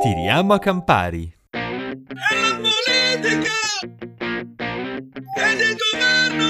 Tiriamo a Campari. È la politica! È il governo!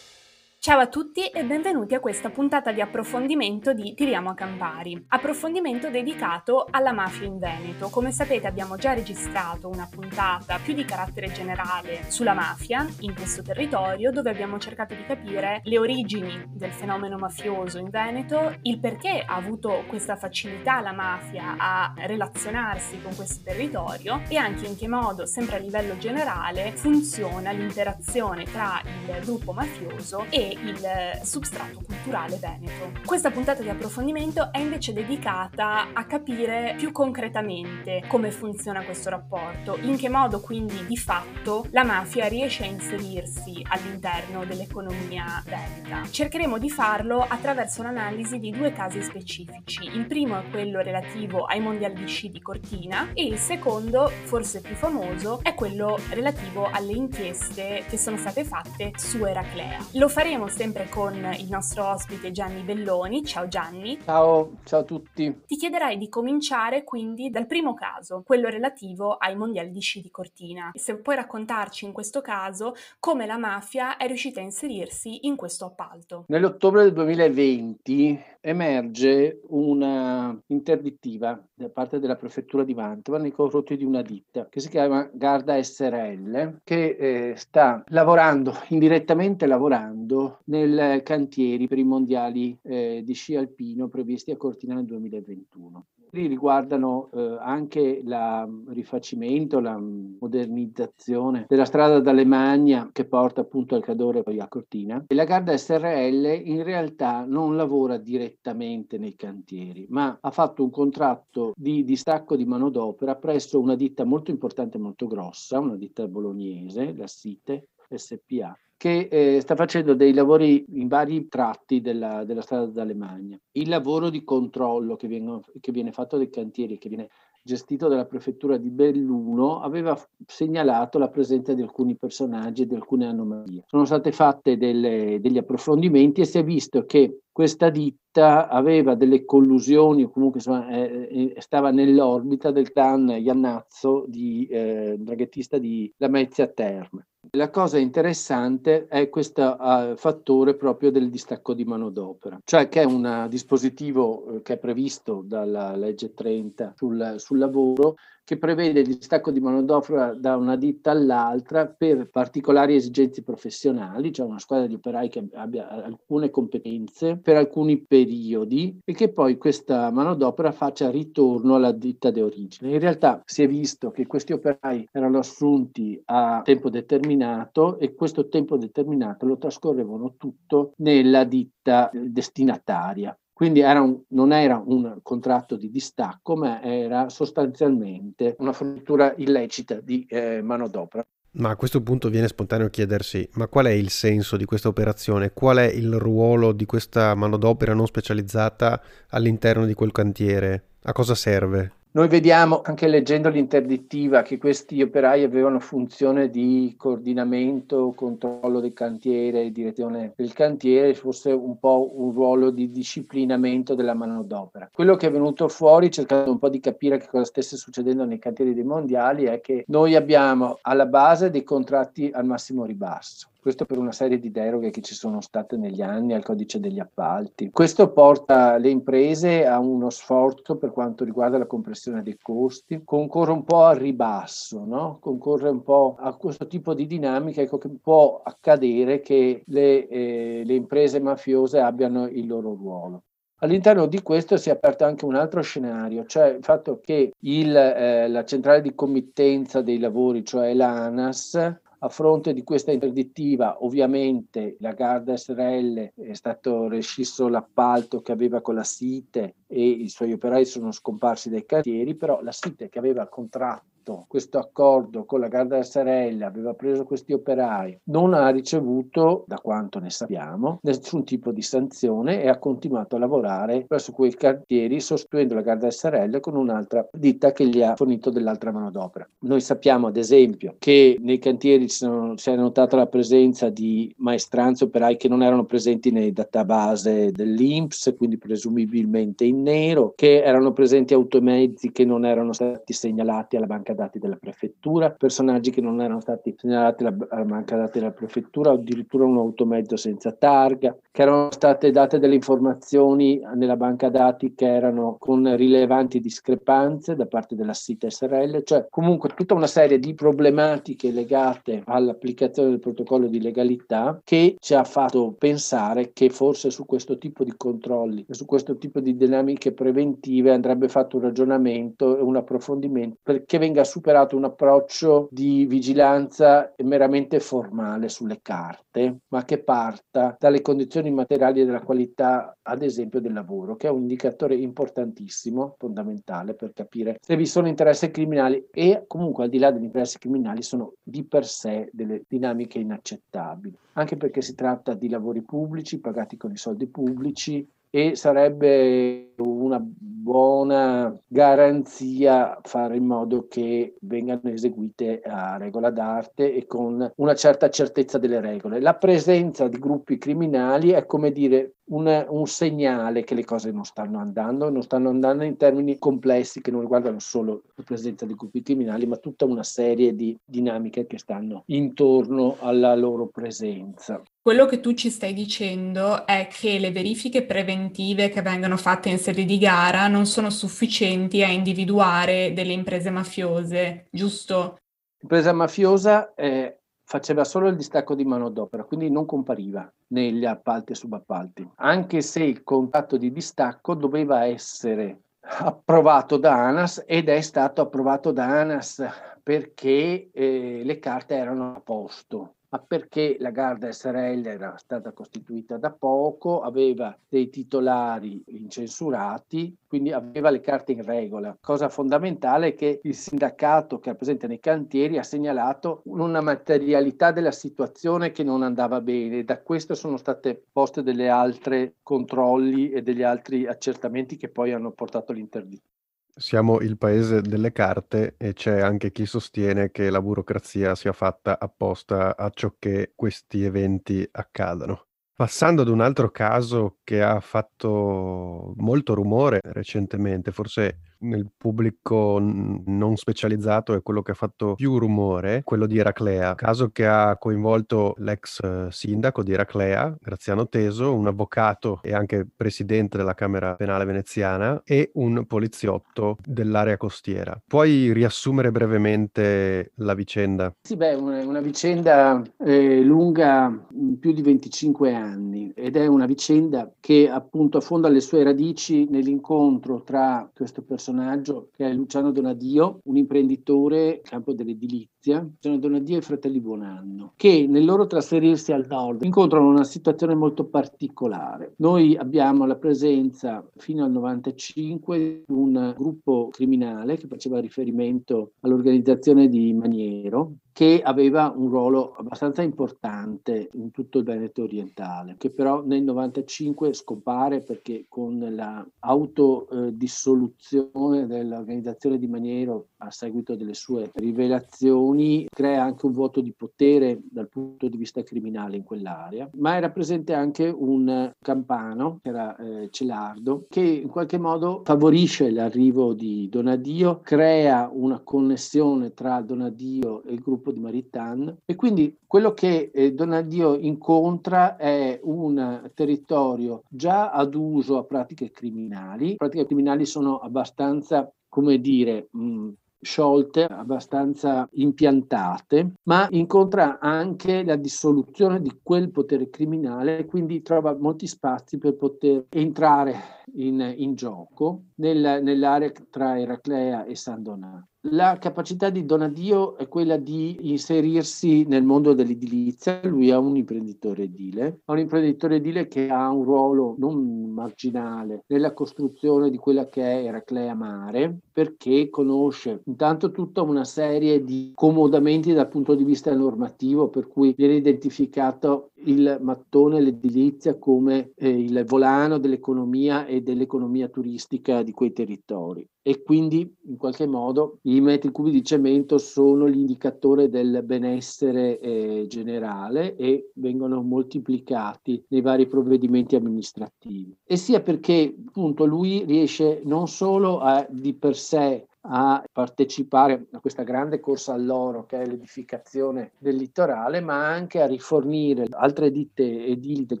Ciao a tutti e benvenuti a questa puntata di approfondimento di Tiriamo a Campari. Approfondimento dedicato alla mafia in Veneto. Come sapete abbiamo già registrato una puntata più di carattere generale sulla mafia in questo territorio dove abbiamo cercato di capire le origini del fenomeno mafioso in Veneto, il perché ha avuto questa facilità la mafia a relazionarsi con questo territorio e anche in che modo, sempre a livello generale, funziona l'interazione tra il gruppo mafioso e il substrato culturale veneto. Questa puntata di approfondimento è invece dedicata a capire più concretamente come funziona questo rapporto, in che modo quindi di fatto la mafia riesce a inserirsi all'interno dell'economia veneta. Cercheremo di farlo attraverso l'analisi di due casi specifici. Il primo è quello relativo ai mondiali di sci di Cortina e il secondo, forse più famoso, è quello relativo alle inchieste che sono state fatte su Eraclea. Lo faremo sempre con il nostro ospite Gianni Belloni. Ciao Gianni. Ciao, ciao a tutti. Ti chiederei di cominciare quindi dal primo caso, quello relativo ai mondiali di sci di Cortina. Se puoi raccontarci in questo caso come la mafia è riuscita a inserirsi in questo appalto. Nell'ottobre del 2020 emerge una interdittiva da parte della prefettura di Mantova nei confronti di una ditta che si chiama Garda SRL che eh, sta lavorando, indirettamente lavorando nei cantieri per i mondiali eh, di sci alpino previsti a Cortina nel 2021 riguardano eh, anche il rifacimento, la modernizzazione della strada d'Alemagna che porta appunto al Cadore poi a Cortina. E la Garda SRL in realtà non lavora direttamente nei cantieri, ma ha fatto un contratto di distacco di manodopera presso una ditta molto importante e molto grossa, una ditta bolognese, la Site SPA, che eh, sta facendo dei lavori in vari tratti della, della strada d'Alemagna. Il lavoro di controllo che viene, che viene fatto dai cantieri, che viene gestito dalla prefettura di Belluno, aveva segnalato la presenza di alcuni personaggi e di alcune anomalie. Sono state fatte delle, degli approfondimenti e si è visto che questa ditta aveva delle collusioni o comunque insomma, eh, eh, stava nell'orbita del clan Iannazzo, di, eh, draghettista di Lamezia Terme. La cosa interessante è questo uh, fattore proprio del distacco di manodopera, cioè che è un dispositivo uh, che è previsto dalla legge 30 sul, sul lavoro che prevede il distacco di manodopera da una ditta all'altra per particolari esigenze professionali, cioè una squadra di operai che abbia alcune competenze per alcuni periodi e che poi questa manodopera faccia ritorno alla ditta di origine. In realtà si è visto che questi operai erano assunti a tempo determinato e questo tempo determinato lo trascorrevano tutto nella ditta destinataria. Quindi era un, non era un contratto di distacco, ma era sostanzialmente una fornitura illecita di eh, manodopera. Ma a questo punto viene spontaneo chiedersi, ma qual è il senso di questa operazione? Qual è il ruolo di questa manodopera non specializzata all'interno di quel cantiere? A cosa serve? Noi vediamo anche leggendo l'interdittiva che questi operai avevano funzione di coordinamento, controllo del cantiere, direzione del cantiere, fosse un po' un ruolo di disciplinamento della manodopera. Quello che è venuto fuori, cercando un po' di capire che cosa stesse succedendo nei cantieri dei mondiali, è che noi abbiamo alla base dei contratti al massimo ribasso questo per una serie di deroghe che ci sono state negli anni al codice degli appalti. Questo porta le imprese a uno sforzo per quanto riguarda la compressione dei costi, concorre un po' al ribasso, no? concorre un po' a questo tipo di dinamica ecco, che può accadere che le, eh, le imprese mafiose abbiano il loro ruolo. All'interno di questo si è aperto anche un altro scenario, cioè il fatto che il, eh, la centrale di committenza dei lavori, cioè l'ANAS, a fronte di questa interdittiva, ovviamente la Garda SRL è stato rescisso l'appalto che aveva con la Site e i suoi operai sono scomparsi dai cantieri, però la Site che aveva contratto fatto questo accordo con la Garda Sarella, aveva preso questi operai, non ha ricevuto, da quanto ne sappiamo, nessun tipo di sanzione e ha continuato a lavorare presso quei cantieri sostituendo la Garda Sarella con un'altra ditta che gli ha fornito dell'altra manodopera. Noi sappiamo ad esempio che nei cantieri si è notata la presenza di maestranze operai che non erano presenti nei database dell'Inps, quindi presumibilmente in nero, che erano presenti automezzi che non erano stati segnalati alla banca dati della prefettura, personaggi che non erano stati segnalati alla, banca dati della prefettura, addirittura un automezzo senza targa, che erano state date delle informazioni nella banca dati che erano con rilevanti discrepanze da parte della SITA SRL, cioè comunque tutta una serie di problematiche legate all'applicazione del protocollo di legalità che ci ha fatto pensare che forse su questo tipo di controlli e su questo tipo di dinamiche preventive andrebbe fatto un ragionamento e un approfondimento perché venga superato un approccio di vigilanza meramente formale sulle carte, ma che parta dalle condizioni materiali e della qualità, ad esempio, del lavoro, che è un indicatore importantissimo, fondamentale per capire se vi sono interessi criminali e comunque al di là degli interessi criminali sono di per sé delle dinamiche inaccettabili, anche perché si tratta di lavori pubblici pagati con i soldi pubblici e sarebbe una buona garanzia fare in modo che vengano eseguite a regola d'arte e con una certa certezza delle regole. La presenza di gruppi criminali è come dire un, un, segnale che le cose non stanno andando, non stanno andando in termini complessi che non riguardano solo la presenza di gruppi criminali, ma tutta una serie di dinamiche che stanno intorno alla loro presenza. Quello che tu ci stai dicendo è che le verifiche preventive che vengono fatte in sede di gara non sono sufficienti a individuare delle imprese mafiose, giusto? L'impresa mafiosa eh, faceva solo il distacco di manodopera, quindi non compariva negli appalti e subappalti, anche se il contratto di distacco doveva essere approvato da ANAS ed è stato approvato da ANAS perché eh, le carte erano a posto ma perché la Garda SRL era stata costituita da poco, aveva dei titolari incensurati, quindi aveva le carte in regola. Cosa fondamentale è che il sindacato che rappresenta nei cantieri ha segnalato una materialità della situazione che non andava bene. Da questo sono state poste delle altre controlli e degli altri accertamenti che poi hanno portato all'interditto. Siamo il paese delle carte e c'è anche chi sostiene che la burocrazia sia fatta apposta a ciò che questi eventi accadano. Passando ad un altro caso che ha fatto molto rumore recentemente, forse nel pubblico non specializzato è quello che ha fatto più rumore, quello di Eraclea, caso che ha coinvolto l'ex eh, sindaco di Eraclea, Graziano Teso, un avvocato e anche presidente della Camera Penale veneziana e un poliziotto dell'area costiera. Puoi riassumere brevemente la vicenda? Sì, beh, una, una vicenda eh, lunga mm, più di 25 anni ed è una vicenda che appunto affonda le sue radici nell'incontro tra questo personaggio personaggio che è Luciano Donadio, un imprenditore nel campo dell'edilizia, Luciano Donadio e fratelli Buonanno, che nel loro trasferirsi al nord incontrano una situazione molto particolare. Noi abbiamo la presenza fino al 95 di un gruppo criminale che faceva riferimento all'organizzazione di Maniero, che aveva un ruolo abbastanza importante in tutto il Veneto orientale, che però nel 95 scompare perché con l'autodissoluzione eh, dell'organizzazione di Maniero a seguito delle sue rivelazioni crea anche un vuoto di potere dal punto di vista criminale in quell'area, ma era presente anche un campano, che era eh, Celardo, che in qualche modo favorisce l'arrivo di Donadio, crea una connessione tra Donadio e il gruppo di Maritain e quindi quello che eh, Donadio incontra è un territorio già ad uso a pratiche criminali. Pratiche criminali sono abbastanza, come dire, mh, sciolte, abbastanza impiantate, ma incontra anche la dissoluzione di quel potere criminale, quindi trova molti spazi per poter entrare in, in gioco nel, nell'area tra Eraclea e San Donato. La capacità di Donadio è quella di inserirsi nel mondo dell'edilizia. Lui è un imprenditore edile, è un imprenditore edile che ha un ruolo non marginale nella costruzione di quella che è Eraclea Mare, perché conosce intanto tutta una serie di comodamenti dal punto di vista normativo, per cui viene identificato il mattone, l'edilizia come eh, il volano dell'economia e dell'economia turistica di quei territori e quindi in qualche modo i metri cubi di cemento sono l'indicatore del benessere eh, generale e vengono moltiplicati nei vari provvedimenti amministrativi. E sia perché appunto lui riesce non solo a, di per sé a partecipare a questa grande corsa all'oro che è l'edificazione del litorale, ma anche a rifornire altre ditte edili del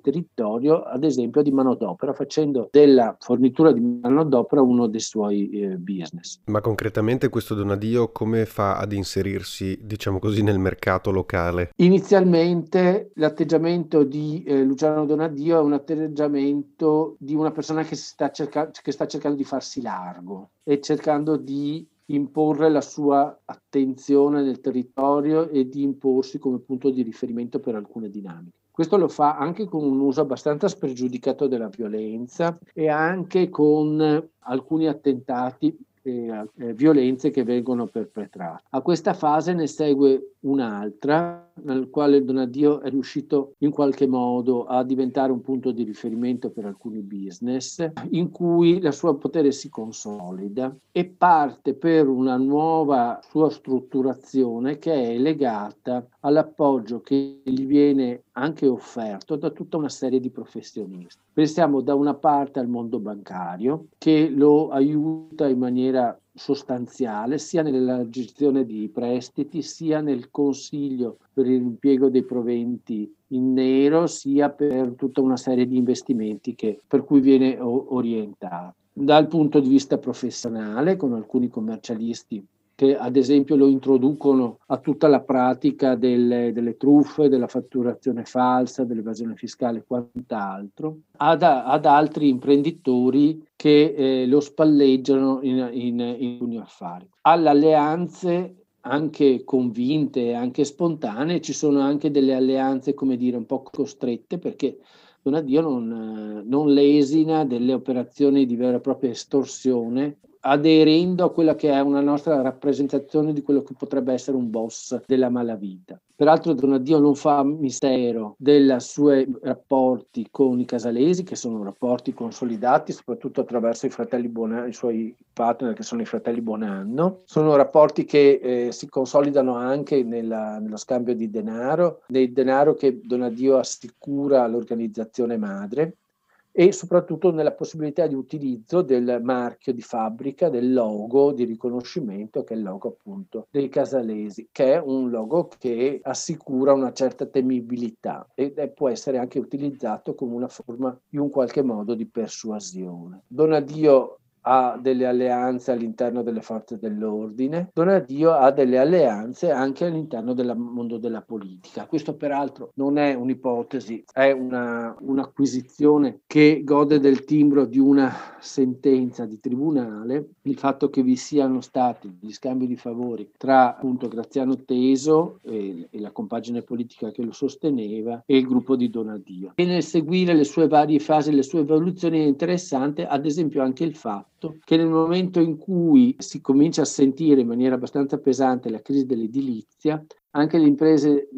territorio, ad esempio di manodopera, facendo della fornitura di manodopera uno dei suoi eh, business. Ma concretamente questo Donadio come fa ad inserirsi, diciamo così, nel mercato locale? Inizialmente l'atteggiamento di eh, Luciano Donadio è un atteggiamento di una persona che sta, cerca- che sta cercando di farsi largo e cercando di imporre la sua attenzione nel territorio e di imporsi come punto di riferimento per alcune dinamiche. Questo lo fa anche con un uso abbastanza spregiudicato della violenza e anche con alcuni attentati eh, violenze che vengono perpetrate. A questa fase ne segue un'altra nel quale Donadio è riuscito in qualche modo a diventare un punto di riferimento per alcuni business, in cui il suo potere si consolida e parte per una nuova sua strutturazione che è legata all'appoggio che gli viene anche offerto da tutta una serie di professionisti. Pensiamo da una parte al mondo bancario che lo aiuta in maniera sostanziale sia nella gestione di prestiti sia nel consiglio per l'impiego dei proventi in nero sia per tutta una serie di investimenti che, per cui viene orientato. Dal punto di vista professionale, con alcuni commercialisti che ad esempio lo introducono a tutta la pratica delle, delle truffe, della fatturazione falsa, dell'evasione fiscale e quant'altro, ad, ad, altri imprenditori che eh, lo spalleggiano in, alcuni affari. Alle alleanze anche convinte, anche spontanee, ci sono anche delle alleanze, come dire, un po' costrette perché Donadio non, non lesina delle operazioni di vera e propria estorsione aderendo a quella che è una nostra rappresentazione di quello che potrebbe essere un boss della malavita. Peraltro Donadio non fa mistero dei suoi rapporti con i casalesi, che sono rapporti consolidati soprattutto attraverso i fratelli Bonanno, i suoi partner che sono i fratelli Bonanno. Sono rapporti che eh, si consolidano anche nella, nello scambio di denaro, del denaro che Donadio assicura all'organizzazione madre e soprattutto nella possibilità di utilizzo del marchio di fabbrica, del logo di riconoscimento che è il logo appunto dei casalesi, che è un logo che assicura una certa temibilità e può essere anche utilizzato come una forma in un qualche modo di persuasione. Donadio ha delle alleanze all'interno delle forze dell'ordine, Donadio ha delle alleanze anche all'interno del mondo della politica. Questo peraltro non è un'ipotesi, è una, un'acquisizione che gode del timbro di una sentenza di tribunale, il fatto che vi siano stati gli scambi di favori tra appunto Graziano Teso e, e la compagine politica che lo sosteneva e il gruppo di Donadio. E nel seguire le sue varie fasi, le sue evoluzioni è interessante ad esempio anche il fatto fatto che nel momento in cui si comincia a sentire in maniera abbastanza pesante la crisi dell'edilizia, anche le imprese,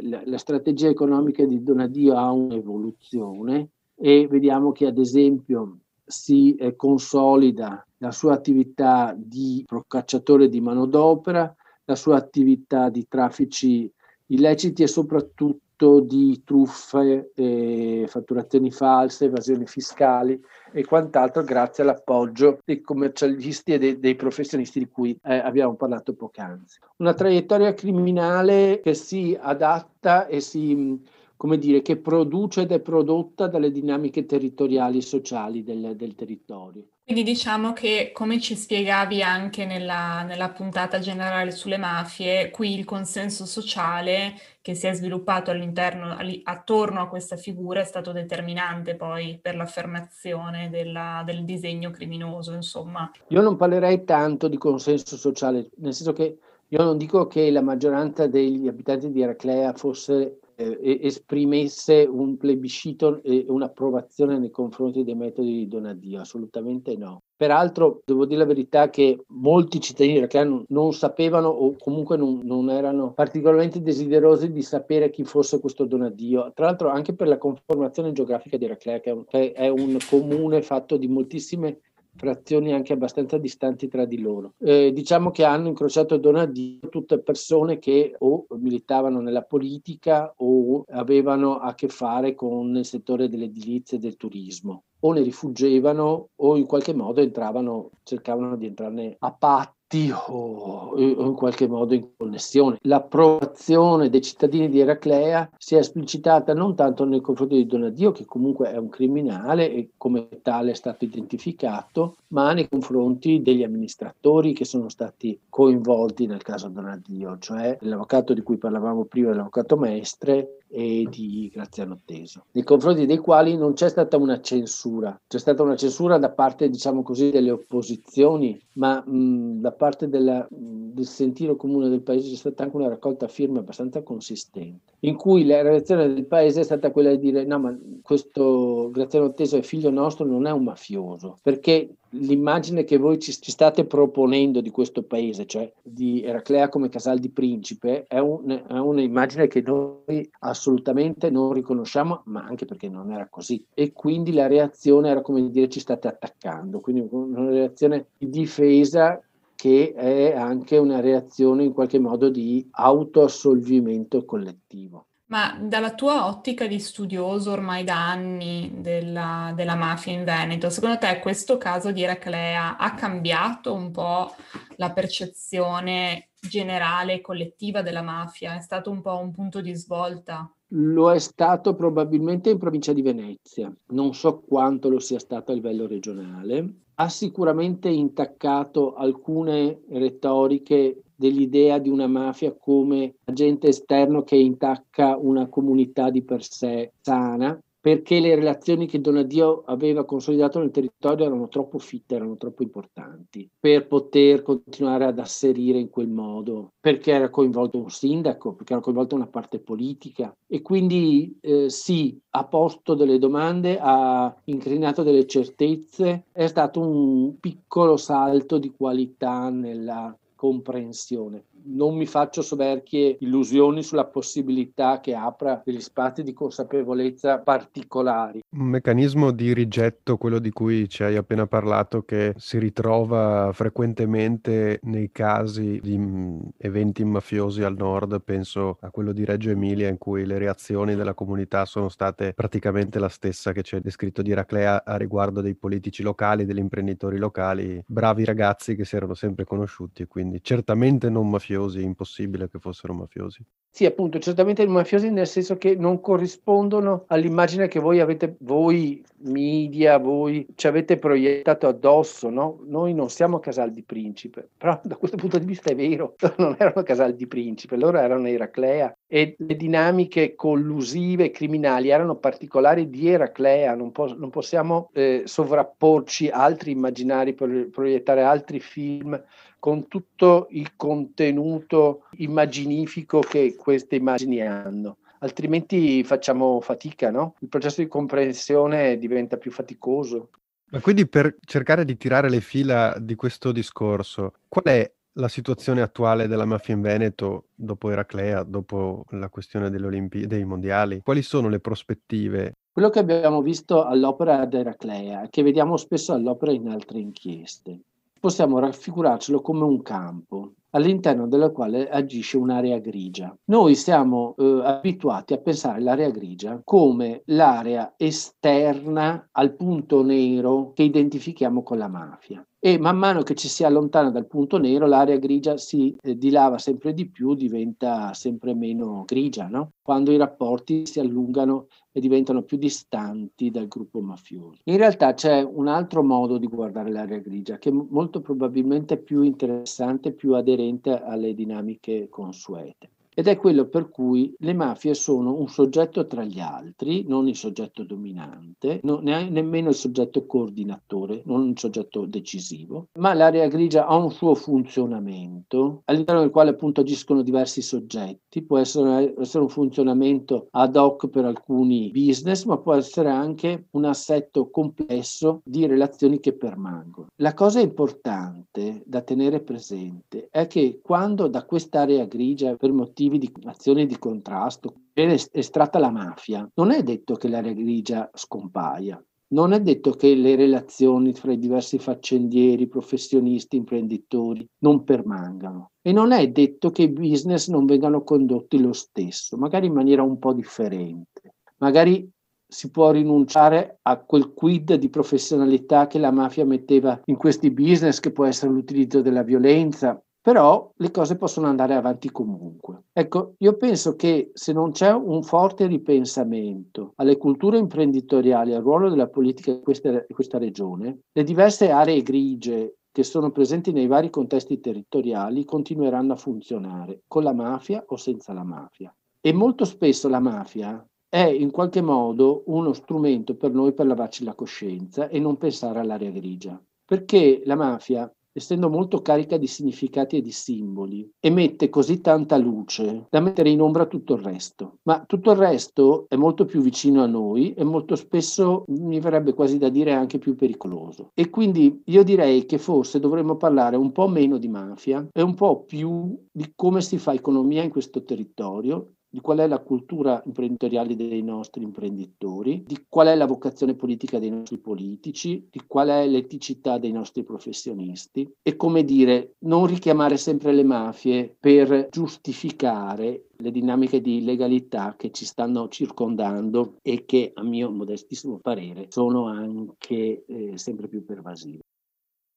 la, strategia economica di Donadio ha un'evoluzione e vediamo che ad esempio si eh, consolida la sua attività di procacciatore di manodopera, la sua attività di traffici illeciti e soprattutto di truffe, eh, fatturazioni false, evasioni fiscali e quant'altro grazie all'appoggio dei commercialisti e dei, dei professionisti di cui eh, abbiamo parlato poc'anzi. Una traiettoria criminale che si adatta e si come dire, che produce ed è prodotta dalle dinamiche territoriali e sociali del, del territorio. Quindi diciamo che, come ci spiegavi anche nella, nella, puntata generale sulle mafie, qui il consenso sociale che si è sviluppato all'interno, attorno a questa figura è stato determinante poi per l'affermazione della, del disegno criminoso, insomma. Io non parlerei tanto di consenso sociale, nel senso che io non dico che la maggioranza degli abitanti di Eraclea fosse eh, esprimesse un plebiscito e un'approvazione nei confronti dei metodi di Donadio, assolutamente no. Peraltro devo dire la verità che molti cittadini iracheni non, non sapevano o comunque non, non, erano particolarmente desiderosi di sapere chi fosse questo Donadio, tra l'altro anche per la conformazione geografica di Eraclea, che è un comune fatto di moltissime frazioni anche abbastanza distanti tra di loro. Eh, diciamo che hanno incrociato Donadio tutte persone che o militavano nella politica o avevano a che fare con il settore dell'edilizia e del turismo o ne rifuggevano o in qualche modo entravano, cercavano di entrarne a patti o in qualche modo in connessione. L'approvazione dei cittadini di Eraclea si è esplicitata non tanto nei confronti di Donadio, che comunque è un criminale e come tale è stato identificato, ma nei confronti degli amministratori che sono stati coinvolti nel caso Donadio, cioè l'avvocato di cui parlavamo prima, l'avvocato Mestre e di Graziano Teso, nei confronti dei quali non c'è stata una censura, c'è stata una censura da parte, diciamo così, delle opposizioni, ma mh, da parte della, del sentire comune del paese c'è stata anche una raccolta firme abbastanza consistente, in cui la reazione del paese è stata quella di dire no, ma questo Graziano Teso è figlio nostro, non è un mafioso, perché l'immagine che voi ci, ci, state proponendo di questo paese, cioè di Eraclea come casal di principe, è, un, è, un'immagine che noi assolutamente non riconosciamo, ma anche perché non era così. E quindi la reazione era come dire ci state attaccando, quindi una reazione di difesa che è anche una reazione in qualche modo di autoassolvimento collettivo. Ma dalla tua ottica di studioso ormai da anni della, della mafia in Veneto, secondo te questo caso di Eraclea ha cambiato un po' la percezione generale e collettiva della mafia? È stato un po' un punto di svolta? Lo è stato probabilmente in provincia di Venezia, non so quanto lo sia stato a livello regionale. Ha sicuramente intaccato alcune retoriche dell'idea di una mafia come agente esterno che intacca una comunità di per sé sana, perché le relazioni che Donadio aveva consolidato nel territorio erano troppo fitte, erano troppo importanti per poter continuare ad asserire in quel modo, perché era coinvolto un sindaco, perché era coinvolta una parte politica. E quindi eh, sì, ha posto delle domande, ha incrinato delle certezze, è stato un piccolo salto di qualità nella comprensione non mi faccio soverchie illusioni sulla possibilità che apra degli spazi di consapevolezza particolari. Un meccanismo di rigetto, quello di cui ci hai appena parlato, che si ritrova frequentemente nei casi di mm, eventi mafiosi al nord, penso a quello di Reggio Emilia, in cui le reazioni della comunità sono state praticamente la stessa che c'è descritto di Raclea a riguardo dei politici locali, degli imprenditori locali, bravi ragazzi che si erano sempre conosciuti e quindi certamente non mafiosi impossibile che fossero mafiosi. Sì, appunto, certamente mafiosi nel senso che non corrispondono all'immagine che voi avete, voi media, voi ci avete proiettato addosso, no? Noi non siamo Casal di Principe, però da questo punto di vista è vero, non erano Casal di Principe, loro erano Eraclea e le dinamiche collusive criminali erano particolari di Eraclea, non, po- non possiamo eh, sovrapporci altri immaginari per proiettare altri film con tutto il contenuto immaginifico che queste immagini hanno. Altrimenti facciamo fatica, no? Il processo di comprensione diventa più faticoso. Ma quindi per cercare di tirare le fila di questo discorso, qual è la situazione attuale della mafia in Veneto dopo Eraclea, dopo la questione delle Olimpi- dei mondiali? Quali sono le prospettive? Quello che abbiamo visto all'opera ad Eraclea, che vediamo spesso all'opera in altre inchieste, possiamo raffigurarcelo come un campo all'interno del quale agisce un'area grigia. Noi siamo eh, abituati a pensare all'area grigia come l'area esterna al punto nero che identifichiamo con la mafia. E man mano che ci si allontana dal punto nero l'area grigia si eh, dilava sempre di più, diventa sempre meno grigia, no? quando i rapporti si allungano e diventano più distanti dal gruppo mafioso. In realtà c'è un altro modo di guardare l'area grigia che è molto probabilmente più interessante, più aderente alle dinamiche consuete ed è quello per cui le mafie sono un soggetto tra gli altri, non il soggetto dominante, non ne nemmeno il soggetto coordinatore, non il soggetto decisivo, ma l'area grigia ha un suo funzionamento all'interno del quale appunto agiscono diversi soggetti, può essere, essere un funzionamento ad hoc per alcuni business, ma può essere anche un assetto complesso di relazioni che permangono. La cosa importante da tenere presente è che quando da quest'area grigia per motivi motivi di azioni di contrasto, viene estratta la mafia, non è detto che l'area grigia scompaia. Non è detto che le relazioni tra i diversi faccendieri, professionisti, imprenditori non permangano. E non è detto che i business non vengano condotti lo stesso, magari in maniera un po' differente. Magari si può rinunciare a quel quid di professionalità che la mafia metteva in questi business, che può essere l'utilizzo della violenza, però le cose possono andare avanti comunque. Ecco, io penso che se non c'è un forte ripensamento alle culture imprenditoriali, al ruolo della politica in questa, in questa regione, le diverse aree grigie che sono presenti nei vari contesti territoriali continueranno a funzionare con la mafia o senza la mafia. E molto spesso la mafia è in qualche modo uno strumento per noi per lavarci la coscienza e non pensare all'area grigia. Perché la mafia essendo molto carica di significati e di simboli, emette così tanta luce da mettere in ombra tutto il resto. Ma tutto il resto è molto più vicino a noi e molto spesso mi verrebbe quasi da dire anche più pericoloso. E quindi io direi che forse dovremmo parlare un po' meno di mafia e un po' più di come si fa economia in questo territorio di qual è la cultura imprenditoriale dei nostri imprenditori, di qual è la vocazione politica dei nostri politici, di qual è l'eticità dei nostri professionisti e come dire, non richiamare sempre le mafie per giustificare le dinamiche di illegalità che ci stanno circondando e che a mio modestissimo parere sono anche eh, sempre più pervasive.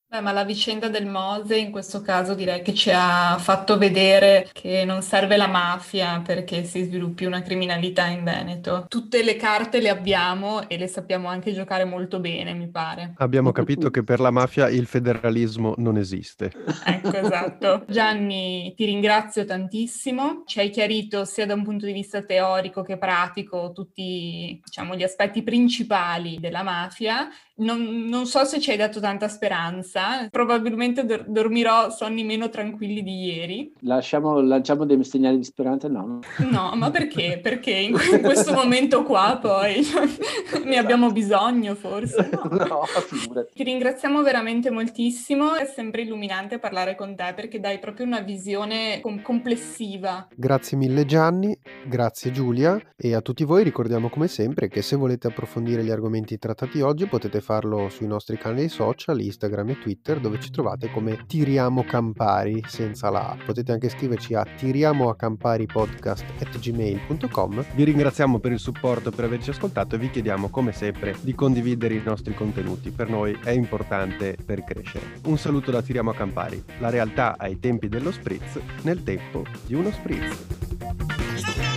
Beh, ma la vicenda del Mose in questo caso direi che ci ha fatto vedere che non serve la mafia perché si sviluppi una criminalità in Veneto. Tutte le carte le abbiamo e le sappiamo anche giocare molto bene, mi pare. Abbiamo capito che per la mafia il federalismo non esiste. Ecco, esatto. Gianni, ti ringrazio tantissimo. Ci hai chiarito sia da un punto di vista teorico che pratico tutti, diciamo, gli aspetti principali della mafia. Non, non so se ci hai dato tanta speranza. Probabilmente dor- dormirò sonni meno tranquilli di ieri. Lasciamo, lanciamo dei segnali di speranza? No. No, ma perché? Perché in, in questo momento qua poi ne abbiamo bisogno forse? No, no figurati. Ti ringraziamo veramente moltissimo, è sempre illuminante parlare con te perché dai proprio una visione com- complessiva. Grazie mille Gianni, grazie Giulia e a tutti voi ricordiamo come sempre che se volete approfondire gli argomenti trattati oggi potete farlo sui nostri canali social, Instagram e Twitter dove ci trovate come Tiriamo Campari senza la A. Potete anche scriverci a tiriamoacamparipodcast.gmail.com Vi ringraziamo per il supporto per averci ascoltato e vi chiediamo come sempre di condividere i nostri contenuti. Per noi è importante per crescere. Un saluto da Tiriamo Campari, la realtà ai tempi dello spritz nel tempo di uno spritz.